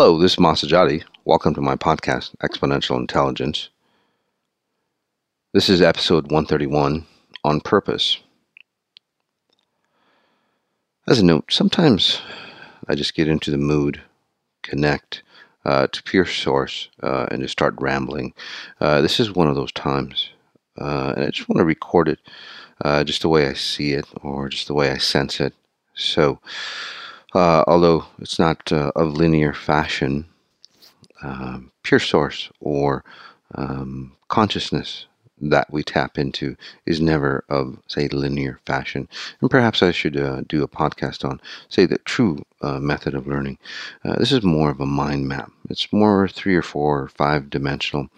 Hello, this is Masajati. Welcome to my podcast, Exponential Intelligence. This is episode 131 on purpose. As a note, sometimes I just get into the mood, connect uh, to pure source, uh, and just start rambling. Uh, this is one of those times. Uh, and I just want to record it uh, just the way I see it or just the way I sense it. So, uh, although it's not uh, of linear fashion, um, pure source or um, consciousness that we tap into is never of, say, linear fashion. And perhaps I should uh, do a podcast on, say, the true uh, method of learning. Uh, this is more of a mind map. It's more three or four or five dimensional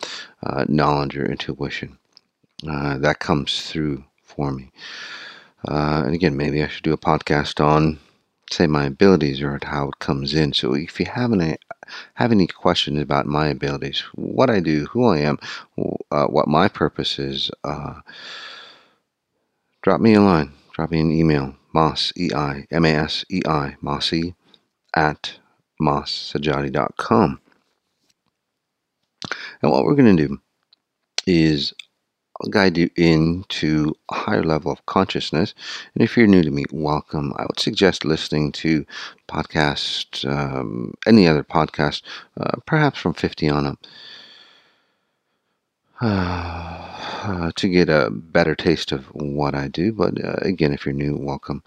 uh, knowledge or intuition uh, that comes through for me. Uh, and again, maybe I should do a podcast on say my abilities or how it comes in. So if you have any have any questions about my abilities, what I do, who I am, uh, what my purpose is, uh, drop me a line, drop me an email, moss e i m a s e i mossy at mossajati.com. And what we're going to do is Guide you into a higher level of consciousness. And if you're new to me, welcome. I would suggest listening to podcast, um, any other podcast, uh, perhaps from 50 on up, uh, to get a better taste of what I do. But uh, again, if you're new, welcome.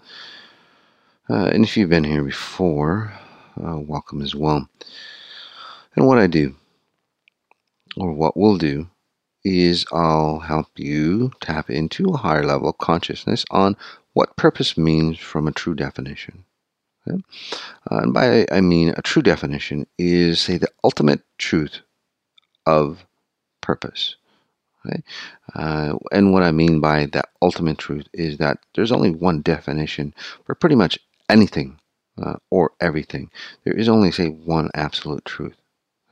Uh, and if you've been here before, uh, welcome as well. And what I do, or what we'll do, is I'll help you tap into a higher level of consciousness on what purpose means from a true definition. Okay? Uh, and by I mean a true definition is, say, the ultimate truth of purpose. Okay? Uh, and what I mean by that ultimate truth is that there's only one definition for pretty much anything uh, or everything. There is only, say, one absolute truth.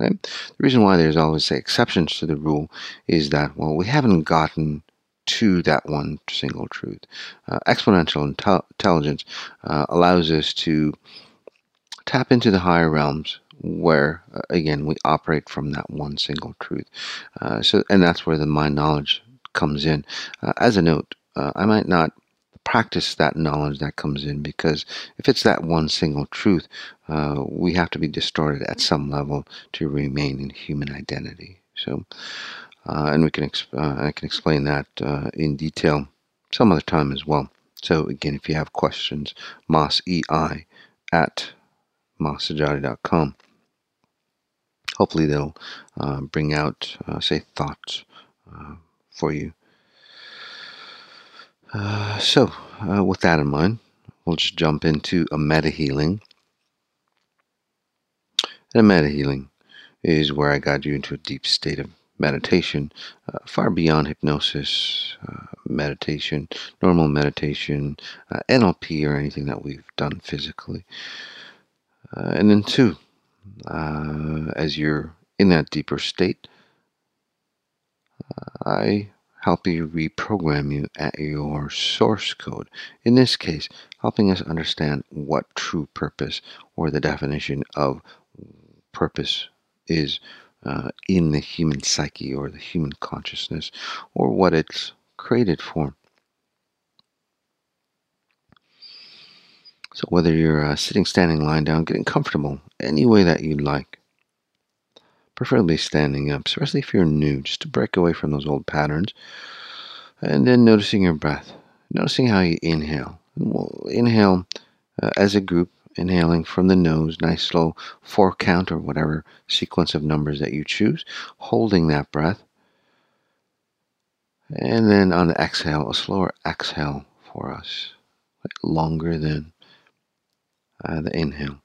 Okay? The reason why there's always say, exceptions to the rule is that, well, we haven't gotten to that one single truth. Uh, exponential intel- intelligence uh, allows us to tap into the higher realms where, uh, again, we operate from that one single truth. Uh, so, and that's where the mind knowledge comes in. Uh, as a note, uh, I might not practice that knowledge that comes in because if it's that one single truth, uh, we have to be distorted at some level to remain in human identity. So, uh, and we can uh, I can explain that uh, in detail some other time as well. So again, if you have questions, moss ei at mossajati.com. Hopefully they'll uh, bring out, uh, say, thoughts for you. Uh, so, uh, with that in mind, we'll just jump into a meta healing. And a meta healing is where I guide you into a deep state of meditation, uh, far beyond hypnosis, uh, meditation, normal meditation, uh, NLP, or anything that we've done physically. and then, two, as you're in that deeper state, I help you reprogram you at your source code. In this case, helping us understand what true purpose or the definition of purpose is uh, in the human psyche or the human consciousness or what it's created for. So, whether you're uh, sitting, standing, lying down, getting comfortable, any way that you like, preferably standing up, especially if you're new, just to break away from those old patterns. And then noticing your breath, noticing how you inhale. We'll inhale uh, as a group, inhaling from the nose, nice slow four count or whatever sequence of numbers that you choose, holding that breath. And then on the exhale, a slower exhale for us, longer than uh, the inhale.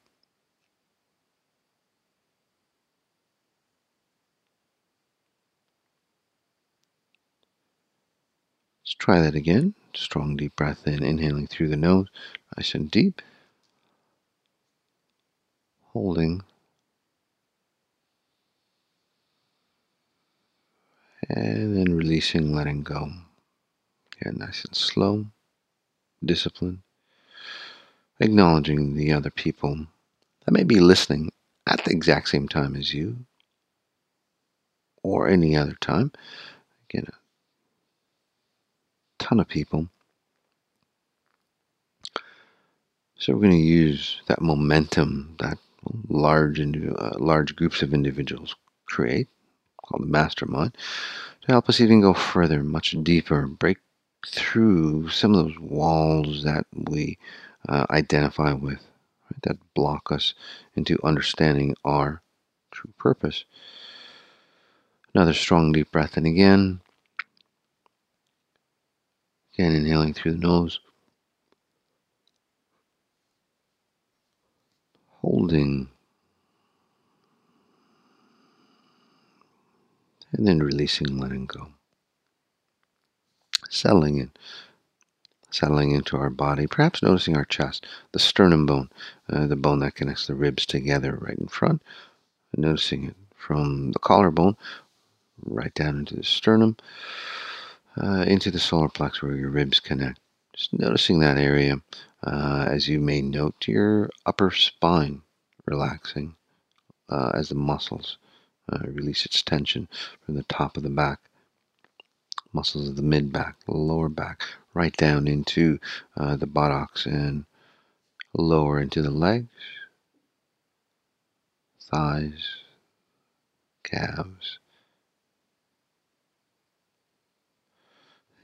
Let's try that again. Strong deep breath in, inhaling through the nose, nice and deep. Holding. And then releasing, letting go. Again, nice and slow, discipline. Acknowledging the other people that may be listening at the exact same time as you or any other time. Again, ton of people. So we're going to use that momentum that large uh, large groups of individuals create, called the mastermind, to help us even go further, much deeper, break through some of those walls that we uh, identify with, right, that block us into understanding our true purpose. Another strong deep breath in again. Again, inhaling through the nose. Holding. And then releasing, letting go. Settling in. Settling into our body, perhaps noticing our chest, the sternum bone, uh, the bone that connects the ribs together right in front. Noticing it from the collarbone right down into the sternum, uh, into the solar plexus where your ribs connect. Just noticing that area uh, as you may note your upper spine relaxing uh, as the muscles uh, release its tension from the top of the back, muscles of the mid back, lower back, right down into uh, the buttocks and lower into the legs, thighs, calves,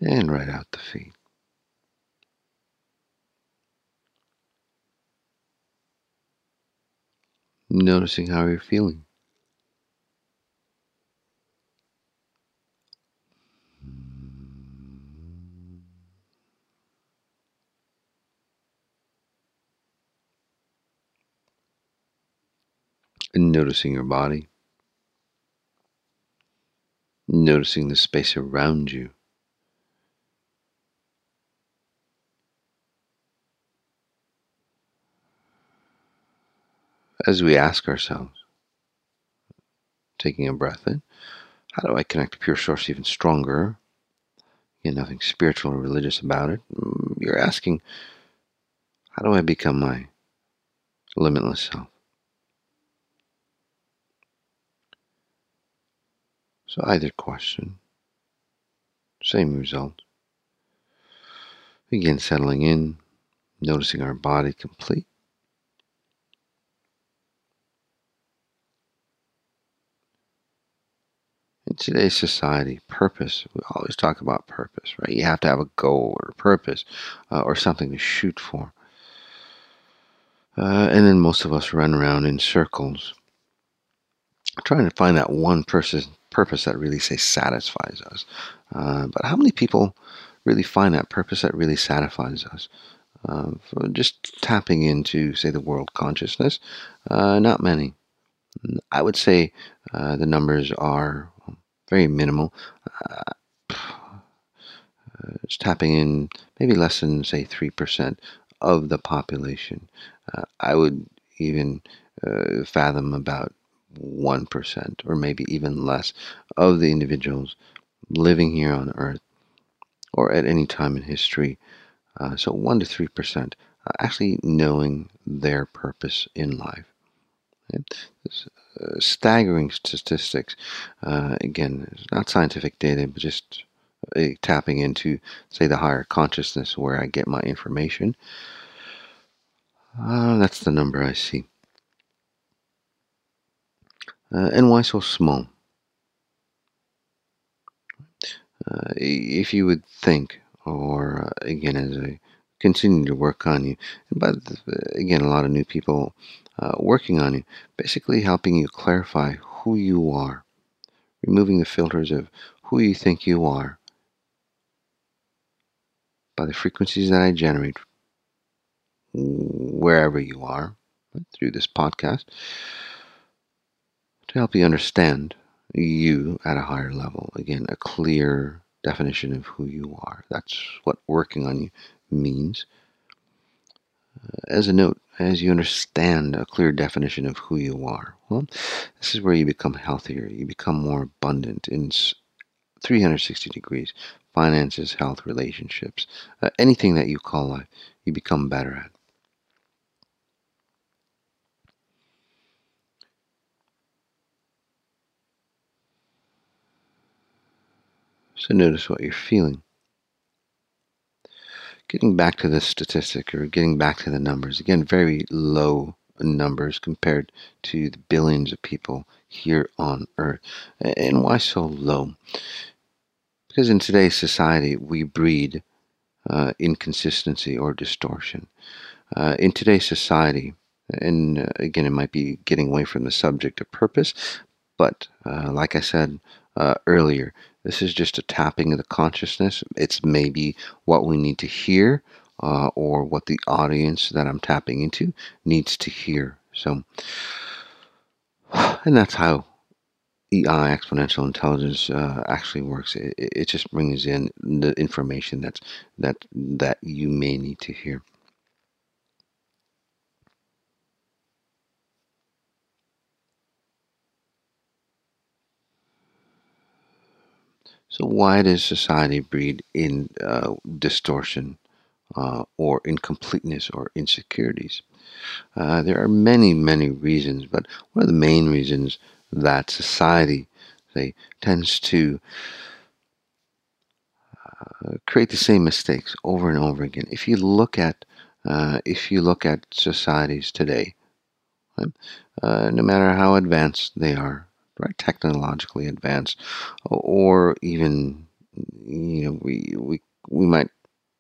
and right out the feet. Noticing how you're feeling. And noticing your body, noticing the space around you. As we ask ourselves, taking a breath in, how do I connect to pure source even stronger? Again, nothing spiritual or religious about it. Mm, you're asking, how do I become my limitless self? So either question, same result. Again, settling in, noticing our body complete. In today's society, purpose, we always talk about purpose, right? You have to have a goal or a purpose uh, or something to shoot for. Uh, and then most of us run around in circles trying to find that one person, purpose that really, say, satisfies us. Uh, but how many people really find that purpose that really satisfies us? Uh, just tapping into, say, the world consciousness, uh, not many. I would say uh, the numbers are very minimal. Uh, it's tapping in maybe less than say three percent of the population. Uh, I would even uh, fathom about one percent or maybe even less of the individuals living here on Earth or at any time in history. Uh, so one to three percent uh, actually knowing their purpose in life. Uh, staggering statistics. Uh, again, not scientific data, but just uh, tapping into, say, the higher consciousness where I get my information. Uh, that's the number I see. Uh, and why so small? if you would think, or again, as I continue to work on you, And but again, a lot of new people uh, working on you, basically helping you clarify who you are, removing the filters of who you think you are by the frequencies that I generate wherever you are through this podcast to help you understand you at a higher level. Again, a clear definition of who you are. That's what working on you means. Uh, as a note, as you understand a clear definition of who you are, well, this is where you become healthier, you become more abundant in 360 degrees finances, health, relationships, uh, anything that you call life, you become better at. So notice what you're feeling. Getting back to the statistic or getting back to the numbers, again, very low numbers compared to the billions of people here on Earth. And why so low? Because in today's society, we breed uh, inconsistency or distortion. Uh, in today's society, and uh, again, it might be getting away from the subject of purpose, but uh, like I said uh, earlier, this is just a tapping of the consciousness. It's maybe what we need to hear uh, or what the audience that I'm tapping into needs to hear. So, and that's how EI, exponential intelligence, uh, actually works. It, it just brings in the information that's that that you may need to hear. So why does society breed in uh, distortion uh, or incompleteness or insecurities? Uh, there are many, many reasons, but one of the main reasons that society say, tends to uh, create the same mistakes over and over again. If you look at uh, if you look at societies today, right, uh, no matter how advanced they are, right, technologically advanced, or even you know we we we might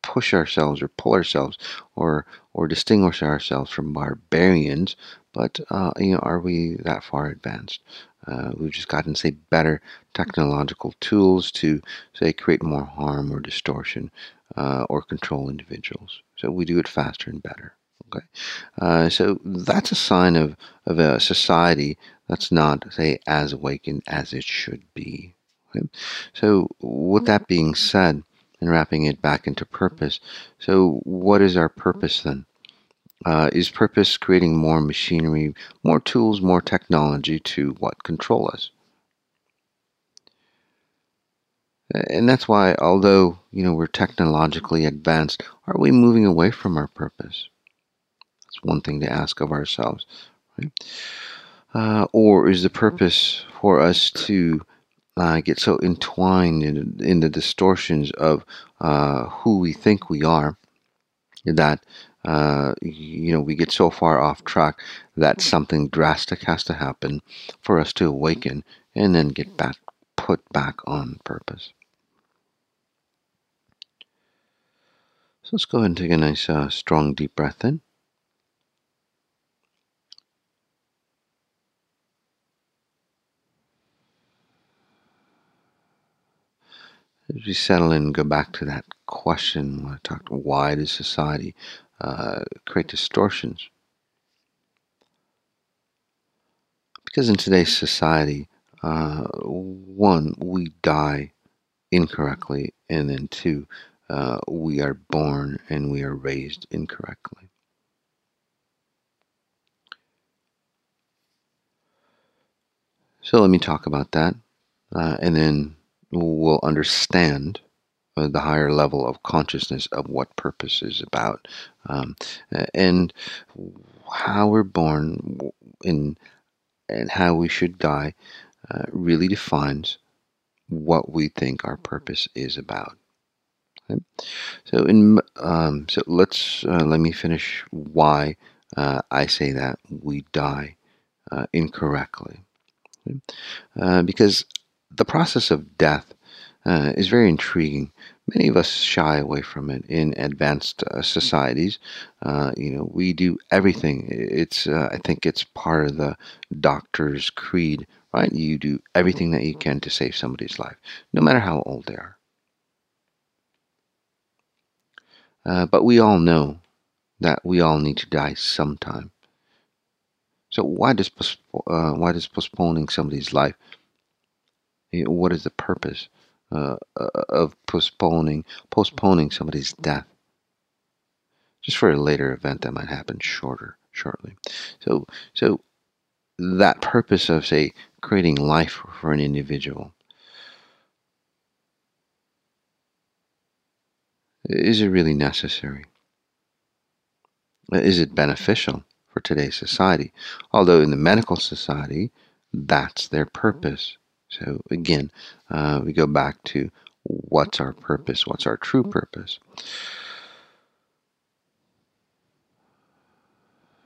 push ourselves or pull ourselves or or distinguish ourselves from barbarians but uh, you know are we that far advanced? Uh, we've just gotten say better technological tools to say create more harm or distortion uh, or control individuals. So we do it faster and better okay uh, so that's a sign of of a society that's not say as awakened as it should be okay? so with that being said and wrapping it back into purpose. So, what is our purpose then? Uh, is purpose creating more machinery, more tools, more technology to what control us? And that's why, although you know we're technologically advanced, are we moving away from our purpose? That's one thing to ask of ourselves, right? Uh, or is the purpose for us to uh, get so entwined in, in the distortions of uh, who we think we are that uh, you know we get so far off track that something drastic has to happen for us to awaken and then get back put back on purpose. So let's go ahead and take a nice uh, strong deep breath in. As we settle in and go back to that question when I talked why does society uh, create distortions? Because in today's society, uh, one, we die incorrectly, and then two, uh, we are born and we are raised incorrectly. So let me talk about that, uh, and then will understand uh, the higher level of consciousness of what purpose is about um, and how we're born in and how we should die uh, really defines what we think our purpose is about okay? so in um, so let's uh, let me finish why uh, I say that we die uh, incorrectly okay? Uh, because the process of death uh, is very intriguing. Many of us shy away from it in advanced uh, societies. Uh, you know, we do everything. It's uh, I think it's part of the doctor's creed, right? You do everything that you can to save somebody's life, no matter how old they are. Uh, but we all know that we all need to die sometime. So why does uh, why does postponing somebody's life what is the purpose uh, uh, of postponing postponing somebody's death? Just for a later event that might happen shorter, shortly. So, so that purpose of say creating life for an individual is it really necessary? Is it beneficial for today's society? Although in the medical society, that's their purpose. So again, uh, we go back to what's our purpose? What's our true purpose?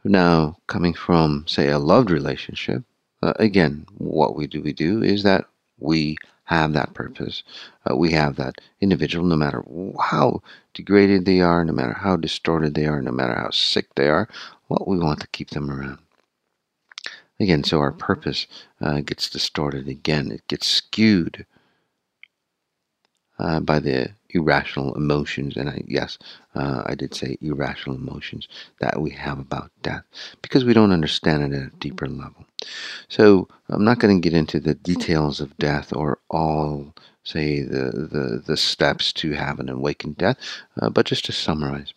Now, coming from, say, a loved relationship, uh, again, what we do we do is that we have that purpose. Uh, we have that individual, no matter how degraded they are, no matter how distorted they are, no matter how sick they are, what we want to keep them around. Again, so our purpose uh, gets distorted again. It gets skewed uh, by the irrational emotions, and I, yes, uh, I did say irrational emotions that we have about death because we don't understand it at a deeper level. So I'm not going to get into the details of death or all, say, the, the, the steps to have an awakened death, uh, but just to summarize.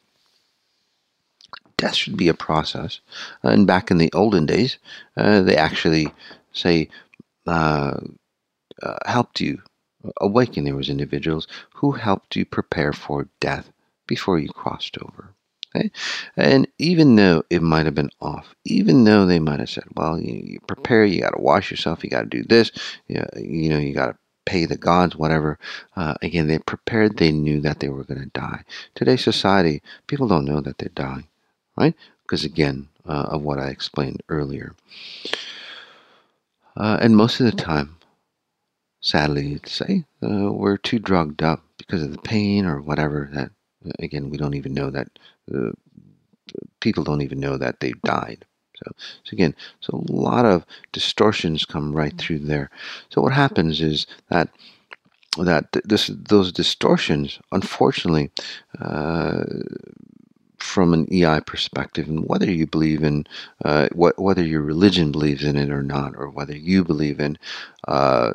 Death should be a process. Uh, and back in the olden days, uh, they actually say, uh, uh, helped you awaken. There was individuals who helped you prepare for death before you crossed over. Okay? And even though it might have been off, even though they might have said, well, you, you prepare, you got to wash yourself, you got to do this, you, you know, you got to pay the gods, whatever. Uh, again, they prepared, they knew that they were going to die. Today's society, people don't know that they're dying, right? Because again, uh, of what I explained earlier. Uh, and most of the time, sadly to say, uh, we're too drugged up because of the pain or whatever that, again, we don't even know that uh, people don't even know that they've died. So, so again, so a lot of distortions come right through there. So what happens is that that this those distortions, unfortunately, uh, from an EI perspective, and whether you believe in uh, what, whether your religion believes in it or not, or whether you believe in uh,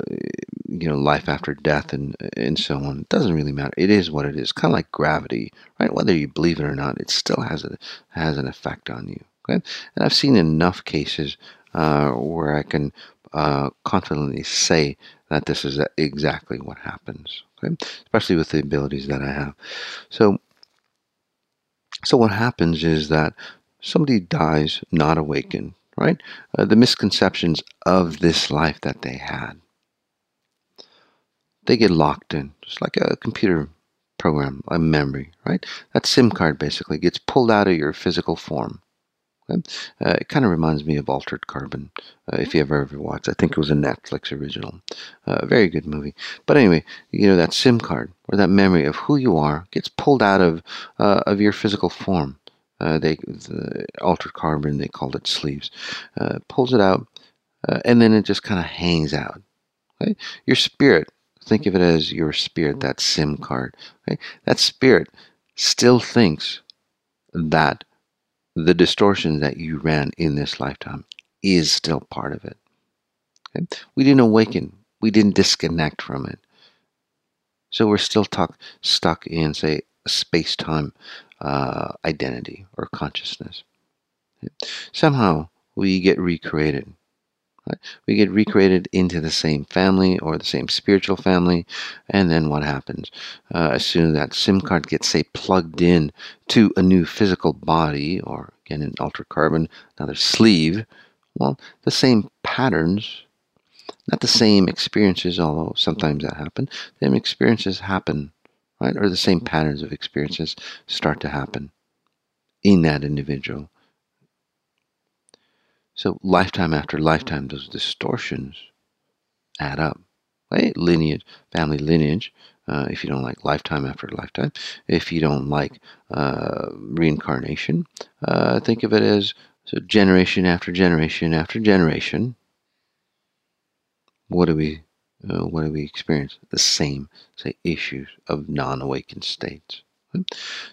you know life after death and and so on, it doesn't really matter. It is what it is. Kind of like gravity, right? Whether you believe it or not, it still has a has an effect on you. Okay, and I've seen enough cases uh, where I can uh, confidently say that this is exactly what happens. Okay, especially with the abilities that I have. So so what happens is that somebody dies not awakened, right? Uh, the misconceptions of this life that they had. They get locked in, just like a computer program, a memory, right? That SIM card basically gets pulled out of your physical form. Okay? Uh, it kind of reminds me of Altered Carbon, uh, if you ever ever watched. I think it was a Netflix original. Uh, very good movie. But anyway, you know that SIM card or that memory of who you are gets pulled out of uh, of your physical form. Uh, they the Altered Carbon they called it sleeves. Uh, pulls it out, and then it just kind of hangs out. Okay? Your spirit. Think of it as your spirit, that SIM card. Okay? That spirit still thinks that the distortion that you ran in this lifetime is still part of it. Okay? We didn't awaken, we didn't disconnect from it. So we're still talk, stuck in, say, space time uh, identity or consciousness. Okay? Somehow we get recreated. We get recreated into the same family or the same spiritual family, and then what happens? Uh, as soon as that SIM card gets, say, plugged in to a new physical body, or again an Altered Carbon, another sleeve, well, the same patterns, not the same experiences, although sometimes that happen, the same experiences happen, right? Or the same patterns of experiences start to happen in that individual. So lifetime after lifetime, those distortions add up. Right? Lineage, family lineage. Uh, if you don't like lifetime after lifetime, if you don't like uh, reincarnation, uh, think of it as so generation after generation after generation. What do we, uh, what do we experience? The same, say, issues of non-awakened states.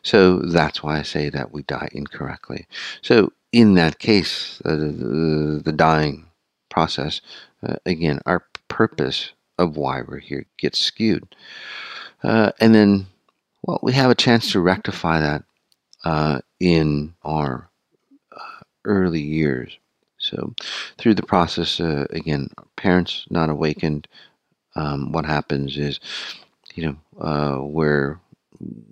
So that's why I say that we die incorrectly. So in that case, uh, the, dying process, uh, again, our purpose of why we're here gets skewed. Uh, and then, well, we have a chance to rectify that uh, in our uh, early years. So, through the process, uh, again, parents not awakened, um, what happens is, you know, we're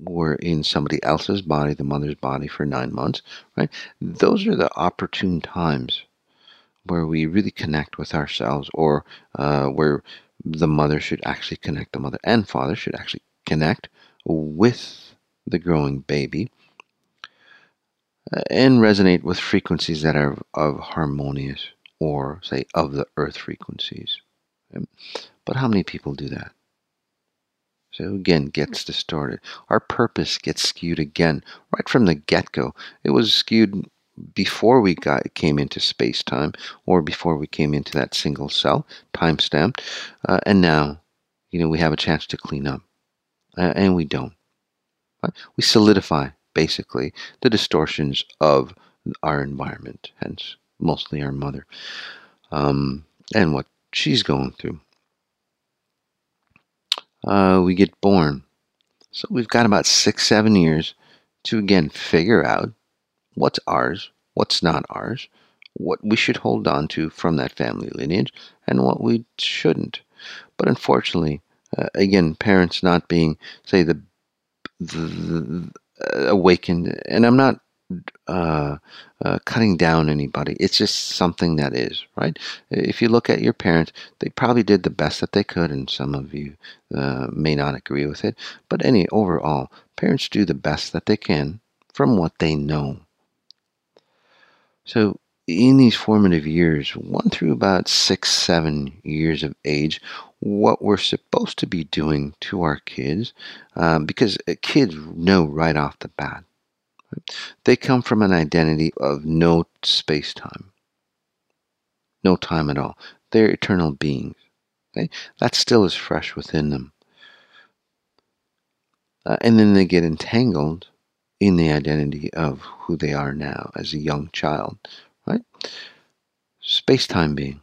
were in somebody else's body, the mother's body, for nine months, right? Those are the opportune times where we really connect with ourselves or uh, where the mother should actually connect, the mother and father should actually connect with the growing baby uh, and resonate with frequencies that are of harmonious or, say, of the earth frequencies. But how many people do that? So again, gets distorted. Our purpose gets skewed again right from the get-go. It was skewed before we got came into space time or before we came into that single cell time stamped uh, and now you know we have a chance to clean up uh, and we don't right? we solidify basically the distortions of our environment hence mostly our mother um, and what she's going through uh, we get born so we've got about six seven years to again figure out what's ours, what's not ours, what we should hold on to from that family lineage, and what we shouldn't. But unfortunately, uh, again, parents not being, say, the, the, the uh, awakened, and I'm not uh, uh, cutting down anybody. It's just something that is, right? If you look at your parents, they probably did the best that they could, and some of you uh, may not agree with it. But any overall, parents do the best that they can from what they know. So, in these formative years, one through about six, seven years of age, what we're supposed to be doing to our kids, um, because uh, kids know right off the bat. They come from an identity of no space time, no time at all. They're eternal beings. Okay? That still is fresh within them. Uh, and then they get entangled in the identity of who they are now as a young child, right? Space time being.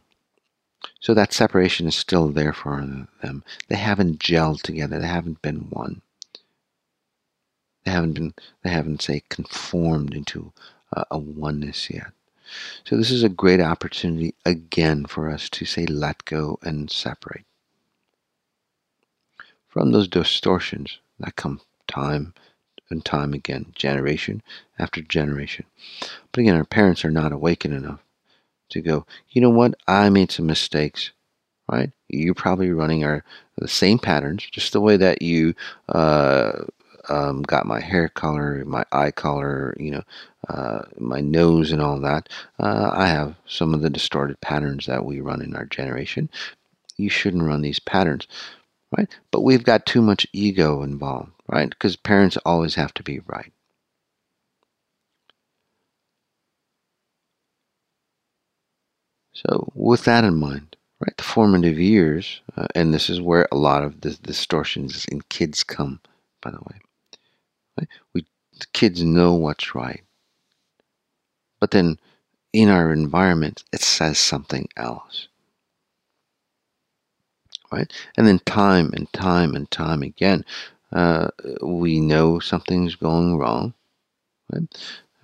So that separation is still there for them. They haven't gelled together, they haven't been one. Haven't been, they haven't, say, conformed into a, a oneness yet. So this is a great opportunity again for us to say let go and separate from those distortions that come time and time again, generation after generation. But again, our parents are not awakened enough to go, you know what, I made some mistakes, right? You're probably running our the same patterns, just the way that you uh, um, got my hair color, my eye color, you know, uh, my nose and all that. Uh, I have some of the distorted patterns that we run in our generation. You shouldn't run these patterns right? But we've got too much ego involved, right? Because parents always have to be right. So, with that in mind, right, the formative years, uh, and this is where a lot of the distortions in kids come, by the way. We kids know what's right, but then in our environment, it says something else right? And then time and time and time again, uh, we know something's going wrong, right?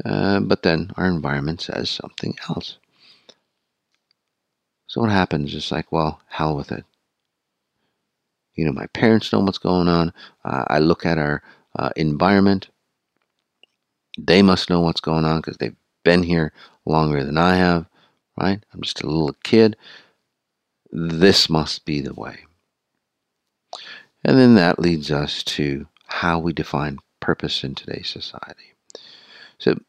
Uh, but then our environment says something else. So what happens It's like, well, hell with it. You know, my parents know what's going on. Uh, I look at our uh, environment. They must know what's going on because they've been here longer than I have, right? I'm just a little kid this must be the way. And then that leads us to how we define purpose in today's society. So,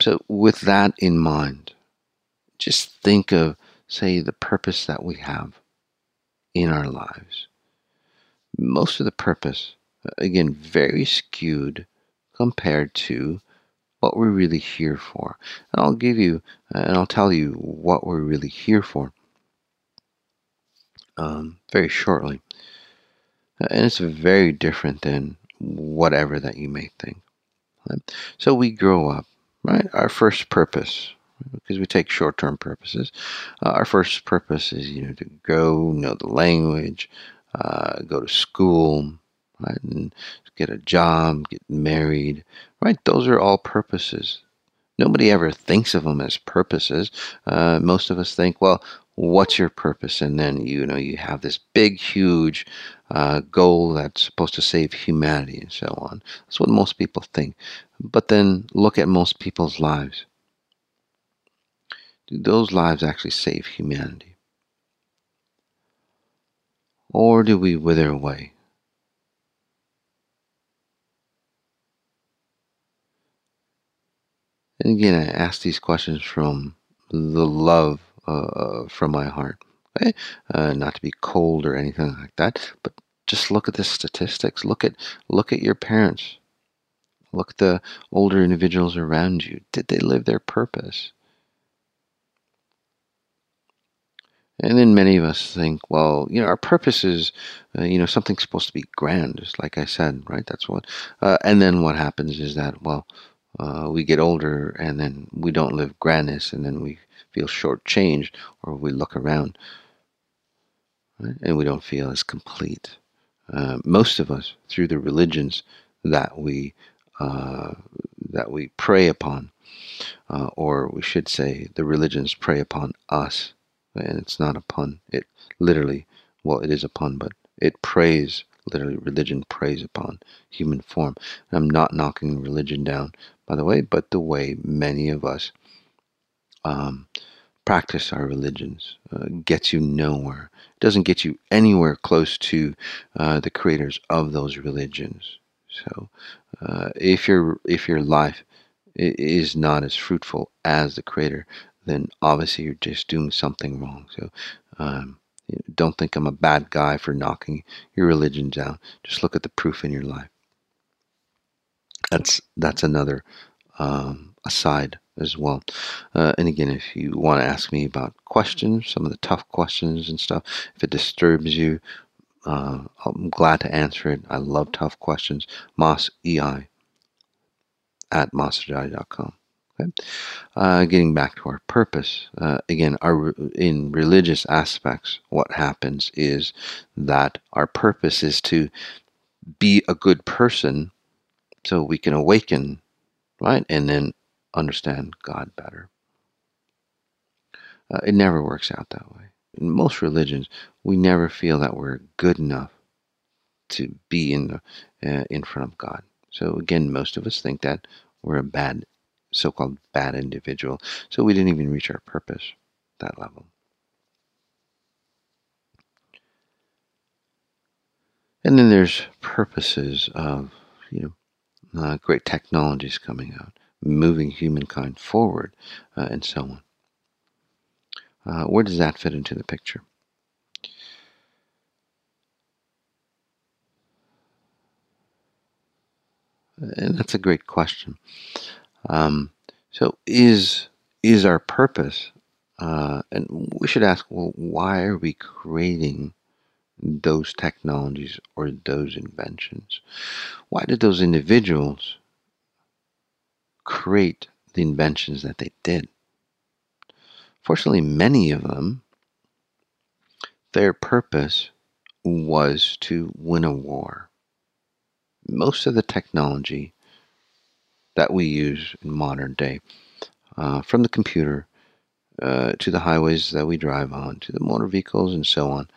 so with that in mind, just think of, say, the purpose that we have in our lives. Most of the purpose, again, very skewed compared to what we're really here for. And I'll give you, and I'll tell you what we're really here for um, very shortly. And it's very different than whatever that you may think. Right? So we grow up, right? Our first purpose, because we take short-term purposes. Uh, our first purpose is, you know, to go, know the language, uh, go to school, and get a job, get married, right? Those are all purposes. Nobody ever thinks of them as purposes. Uh, most of us think, well, what's your purpose and then you know you have this big huge uh, goal that's supposed to save humanity and so on that's what most people think but then look at most people's lives do those lives actually save humanity Or do we wither away? And again, I ask these questions from the love uh, from my heart. Okay? Uh, not to be cold or anything like that, but just look at the statistics. Look at look at your parents. Look at the older individuals around you. Did they live their purpose? And then many of us think, well, you know, our purpose is, uh, you know, something's supposed to be grand, just like I said, right? That's what. Uh, and then what happens is that, well, uh, we get older and then we don't live grandness and then we feel shortchanged or we look around right? and we don't feel as complete. Uh, most of us, through the religions that we uh, that we prey upon, uh, or we should say, the religions prey upon us, and it's not a pun. It literally, well, it is a pun, but it preys literally religion preys upon human form. I'm not knocking religion down, by the way, but the way many of us um, practice our religions uh, gets you nowhere. It doesn't get you anywhere close to uh, the creators of those religions. So, uh, if your if your life is not as fruitful as the creator, then obviously you're just doing something wrong. So, um, don't think I'm a bad guy for knocking your religion down. Just look at the proof in your life. That's that's another um, aside as well. Uh, and again, if you want to ask me about questions, some of the tough questions and stuff, if it disturbs you, uh, I'm glad to answer it. I love tough questions. Moss EI at mossajati.com. Okay. Uh, getting back to our purpose, uh, again, our in religious aspects, what happens is that our purpose is to be a good person, so we can awaken, right, and then understand God better. Uh, it never works out that way. In most religions, we never feel that we're good enough to be in the uh, in front of God. So again, most of us think that we're a bad so-called bad individual. So we didn't even reach our purpose that level. And then there's purposes of, you know, uh, great technologies coming out, moving humankind forward, uh, and so on. Uh, where does that fit into the picture? And that's a great question. Um, so is is our purpose? Uh, and we should ask, well, why are we creating those technologies or those inventions? Why did those individuals create the inventions that they did? Fortunately, many of them, their purpose was to win a war. Most of the technology that we use in modern day, uh, from the computer uh, to the highways that we drive on, to the motor vehicles and so on,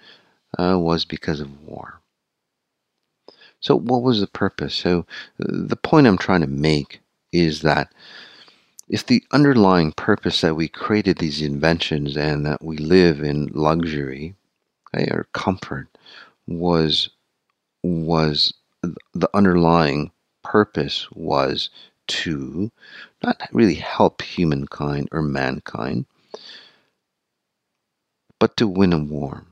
uh, was because of war. So, what was the purpose? So, the point I'm trying to make is that if the underlying purpose that we created these inventions and that we live in luxury okay, or comfort was was the underlying purpose was to not really help humankind or mankind, but to win a war.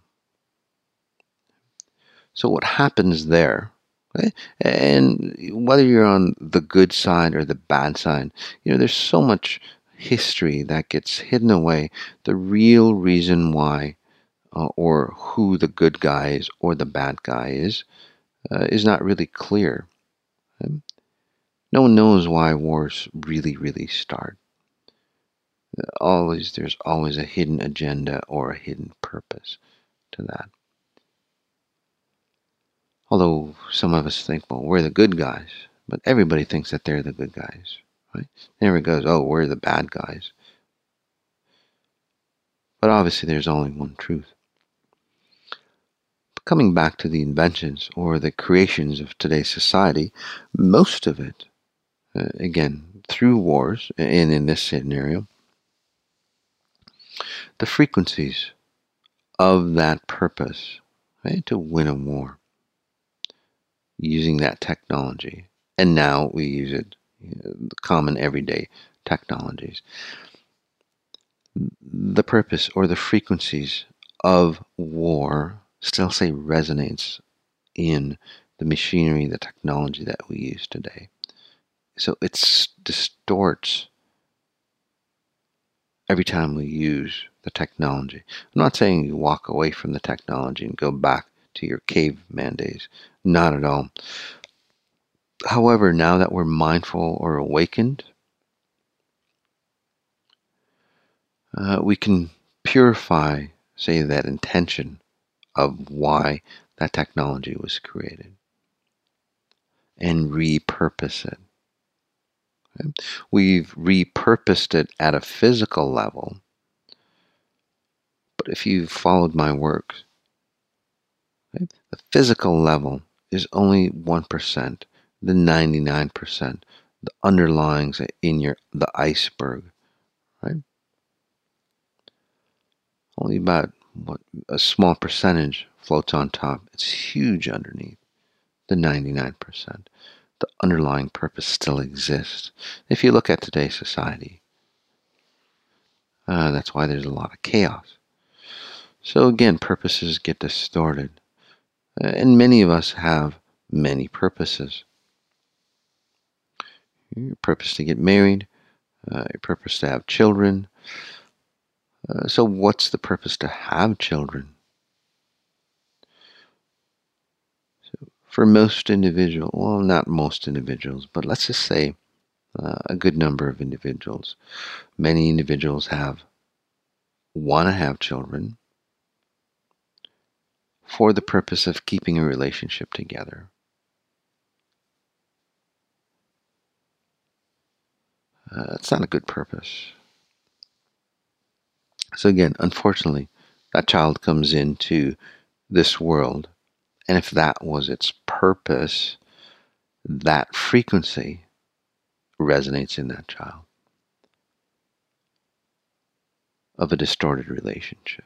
So, what happens there, okay, and whether you're on the good side or the bad side, you know, there's so much history that gets hidden away. The real reason why, uh, or who the good guy is or the bad guy is, uh, is not really clear. Okay? No one knows why wars really, really start. Always, there's always a hidden agenda or a hidden purpose to that. Although some of us think, well, we're the good guys, but everybody thinks that they're the good guys, right? Never goes, oh, we're the bad guys. But obviously, there's only one truth. Coming back to the inventions or the creations of today's society, most of it uh, again, through wars, and in this scenario, the frequencies of that purpose right, to win a war using that technology. And now we use it, you know, common everyday technologies. The purpose or the frequencies of war still say resonates in the machinery, the technology that we use today. So it distorts every time we use the technology. I'm not saying you walk away from the technology and go back to your caveman days. Not at all. However, now that we're mindful or awakened, uh, we can purify, say, that intention of why that technology was created and repurpose it. We've repurposed it at a physical level, but if you've followed my work, the physical level is only 1%, the 99%, the underlyings in your the iceberg, right? Only about what a small percentage floats on top. It's huge underneath the 99%. The underlying purpose still exists. If you look at today's society, uh, that's why there's a lot of chaos. So again, purposes get distorted. And many of us have many purposes. Your purpose to get married, uh, your purpose to have children, uh, so, what's the purpose to have children? So, for most individuals, well, not most individuals, but let's just say uh, a good number of individuals, many individuals have want to have children for the purpose of keeping a relationship together. Uh, it's not a good purpose. So again, unfortunately, that child comes into this world, and if that was its purpose, that frequency resonates in that child of a distorted relationship.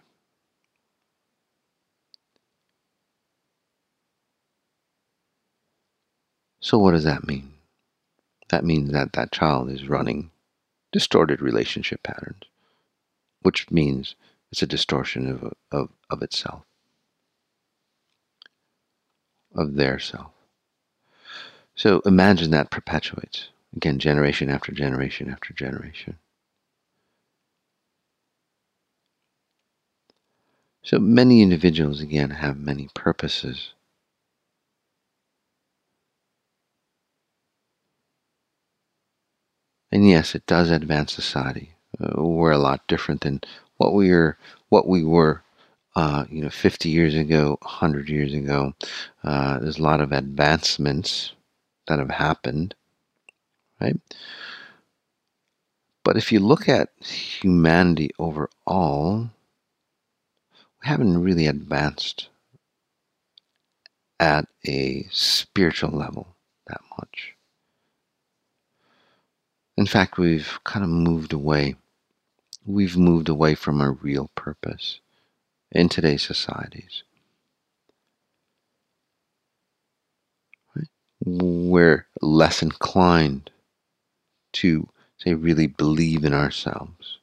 So, what does that mean? That means that that child is running distorted relationship patterns which means it's a distortion of, of, of itself, of their self. So imagine that perpetuates, again, generation after generation after generation. So many individuals, again, have many purposes. And yes, it does advance society. Uh, we're a lot different than what we were what we were uh, you know 50 years ago 100 years ago. Uh, there's a lot of advancements that have happened right? But if you look at humanity overall we haven't really advanced at a spiritual level that much in fact we've kind of moved away we've moved away from our real purpose in today's societies. We're less inclined to, say, really believe in ourselves.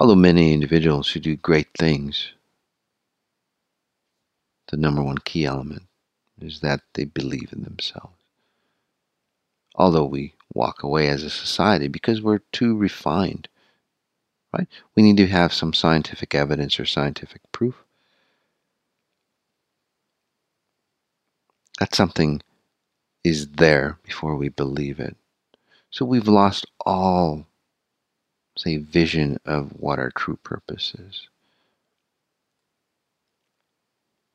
Although many individuals who do great things, the number one key element is that they believe in themselves. Although we walk away as a society because we're too refined right? We need to have some scientific evidence or scientific proof. That something is there before we believe it. So we've lost all, say, vision of what our true purpose is.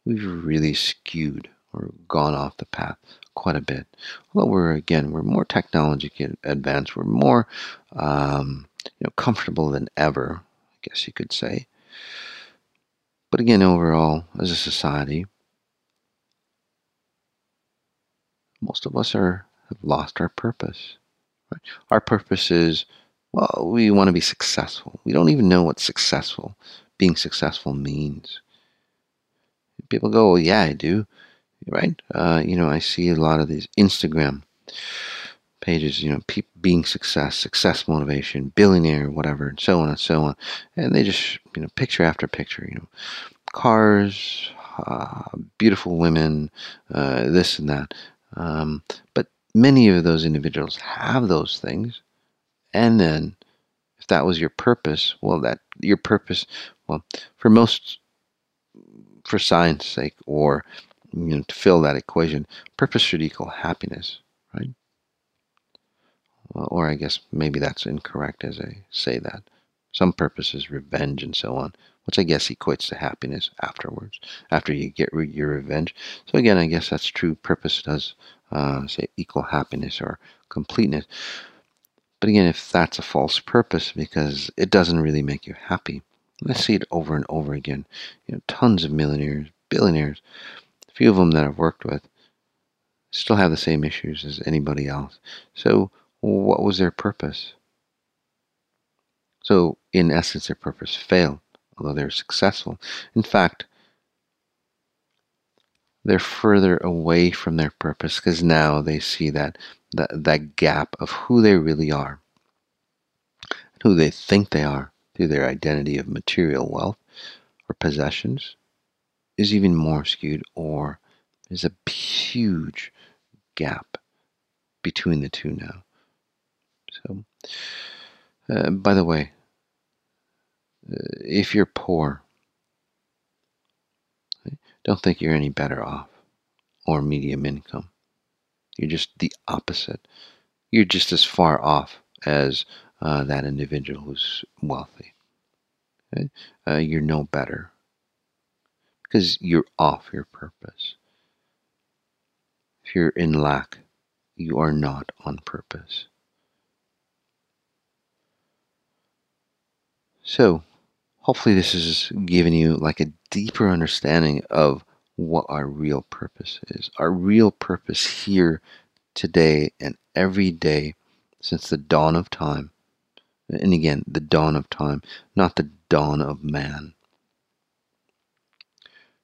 We've really skewed or gone off the path quite a bit. Although we're, again, we're more technologically advanced, we're more um, you know, comfortable than ever, I guess you could say. But again, overall, as a society, most of us are have lost our purpose. Right? Our purpose is, well, we want to be successful. We don't even know what successful, being successful means. People go, well, yeah, I do, right? Uh, you know, I see a lot of these Instagram pages, you know, being success, success motivation, billionaire, whatever, and so on and so on. And they just, you know, picture after picture, you know, cars, uh, beautiful women, uh, this and that. Um, but many of those individuals have those things. And then if that was your purpose, well, that your purpose, well, for most, for science sake or, you know, to fill that equation, purpose should equal happiness, right? or I guess maybe that's incorrect as I say that. Some purpose is revenge and so on, which I guess equates to happiness afterwards, after you get your revenge. So again, I guess that's true. Purpose does uh, say equal happiness or completeness. But again, if that's a false purpose because it doesn't really make you happy, I see it over and over again. You know, tons of millionaires, billionaires, few of them that I've worked with, still have the same issues as anybody else. So what was their purpose? So, in essence, their purpose failed, although they're successful. In fact, they're further away from their purpose because now they see that, that that gap of who they really are, who they think they are through their identity of material wealth or possessions, is even more skewed, or there's a huge gap between the two now. So, uh, by the way, uh, if you're poor, don't think you're any better off or medium income. You're just the opposite. You're just as far off as uh, that individual who's wealthy. Okay? Uh, you're no better because you're off your purpose. If you're in lack, you are not on purpose. So, hopefully, this has given you like a deeper understanding of what our real purpose is. Our real purpose here today and every day since the dawn of time. And again, the dawn of time, not the dawn of man.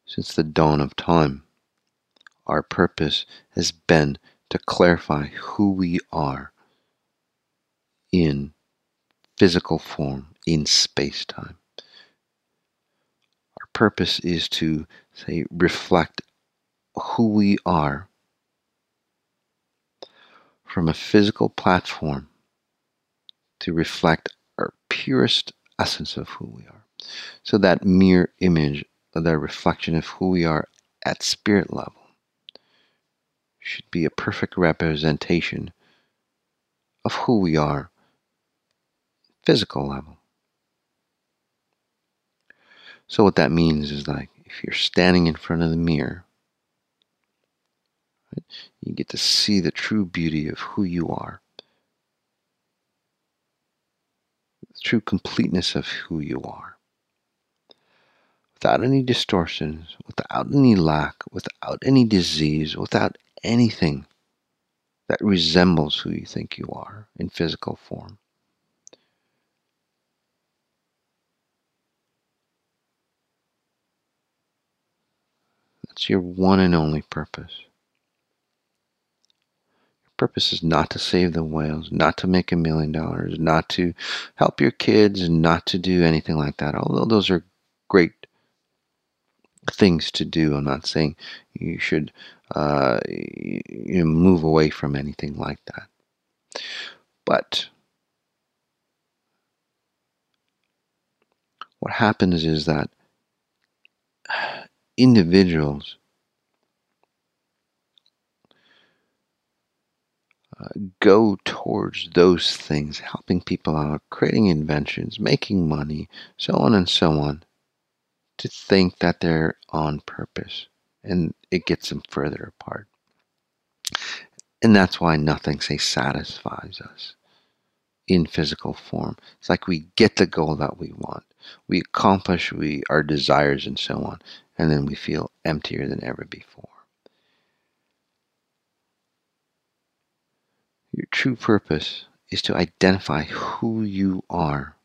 Since the dawn of time, our purpose has been to clarify who we are in physical form in space time. Our purpose is to say reflect who we are from a physical platform to reflect our purest essence of who we are. So that mirror image, that our reflection of who we are at spirit level should be a perfect representation of who we are physical level. So what that means is like if you're standing in front of the mirror, right, you get to see the true beauty of who you are. The true completeness of who you are. Without any distortions, without any lack, without any disease, without anything that resembles who you think you are in physical form. That's your one and only purpose. Your purpose is not to save the whales, not to make a million dollars, not to help your kids, not to do anything like that. Although those are great things to do. I'm not saying you should uh, you move away from anything like that. But what happens is that individuals uh, go towards those things, helping people out, creating inventions, making money, so on and so on, to think that they're on purpose. And it gets them further apart. And that's why nothing, say, satisfies us in physical form. It's like we get the goal that we want. We accomplish we our desires and so on and then we feel emptier than ever before. Your true purpose is to identify who you are.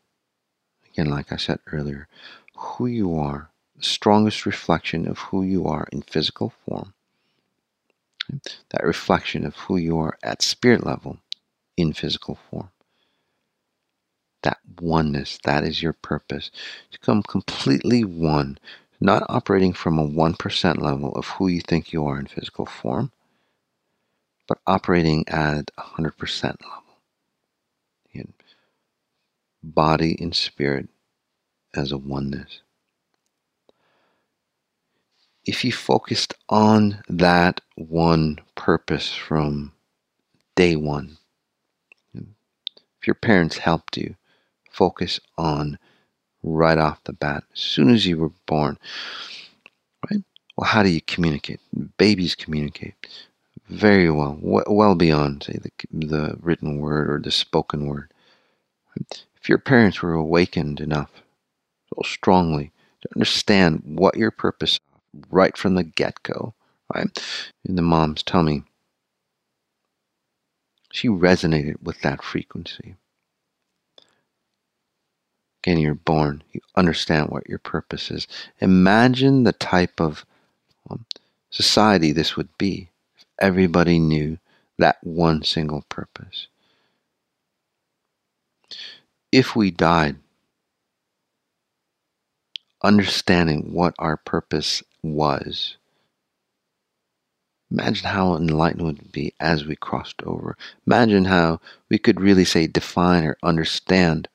Again, like I said earlier, who you are the strongest reflection of who you are in physical form, that reflection of who you are at spirit level in physical form. That oneness, that is your purpose. To become completely one, not operating from a 1% level of who you think you are in physical form, but operating at 100% level in body and spirit as a oneness. If you focused on that one purpose from day one, if your parents helped you focus on right off the bat, as soon as you were born, right? Well, how do you communicate? Babies communicate very well, well beyond, say, the, the written word or the spoken word. If your parents were awakened enough, strongly, to understand what your purpose right from the get-go, right? In the mom's tummy, she resonated with that frequency. Again, you're born, you understand what your purpose is. Imagine the type of um, society this would be if everybody knew that one single purpose. If we died understanding what our purpose was. Imagine how enlightened would be as we crossed over. Imagine how we could really say define or understand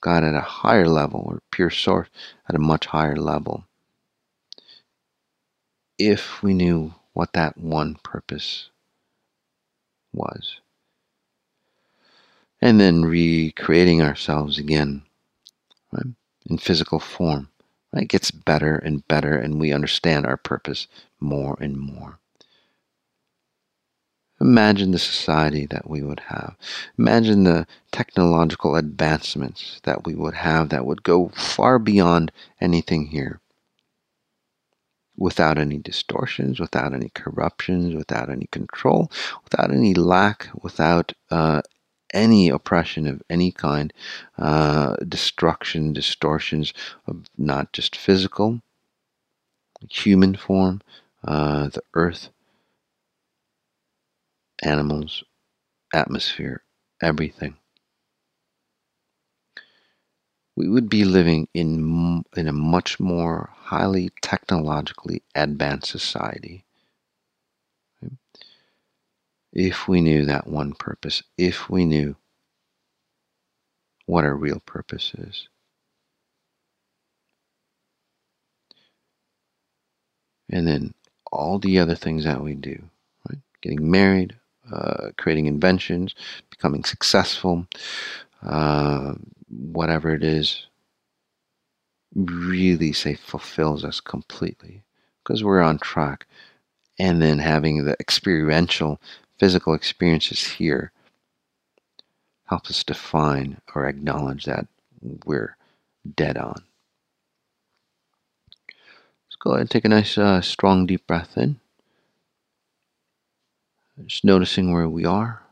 God at a higher level or pure source at a much higher level. If we knew what that one purpose was. And then recreating ourselves again right, in physical form it gets better and better, and we understand our purpose more and more. Imagine the society that we would have. Imagine the technological advancements that we would have that would go far beyond anything here. Without any distortions, without any corruptions, without any control, without any lack, without uh, any oppression of any kind, uh, destruction, distortions of not just physical, human form, uh, the earth, animals, atmosphere, everything. We would be living in, in a much more highly technologically advanced society if we knew that one purpose, if we knew what our real purpose is. And then all the other things that we do, right? Getting married, uh, creating inventions, becoming successful, uh, whatever it is, really say fulfills us completely because we're on track. And then having the experiential physical experiences here help us define or acknowledge that we're dead on. Let's go ahead and take a nice, uh, strong, deep breath in. Just noticing where we are.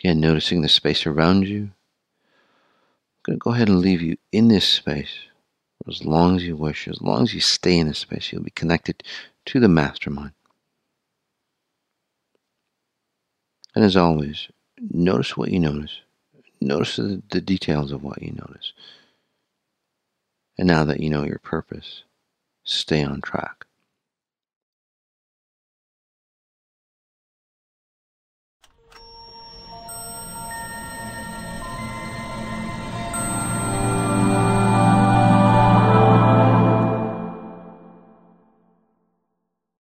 Again, noticing the space around you. I'm going to go ahead and leave you in this space for as long as you wish. As long as you stay in this space, you'll be connected to the mastermind. And as always, notice what you notice. Notice the, the details of what you notice. And now that you know your purpose, stay on track.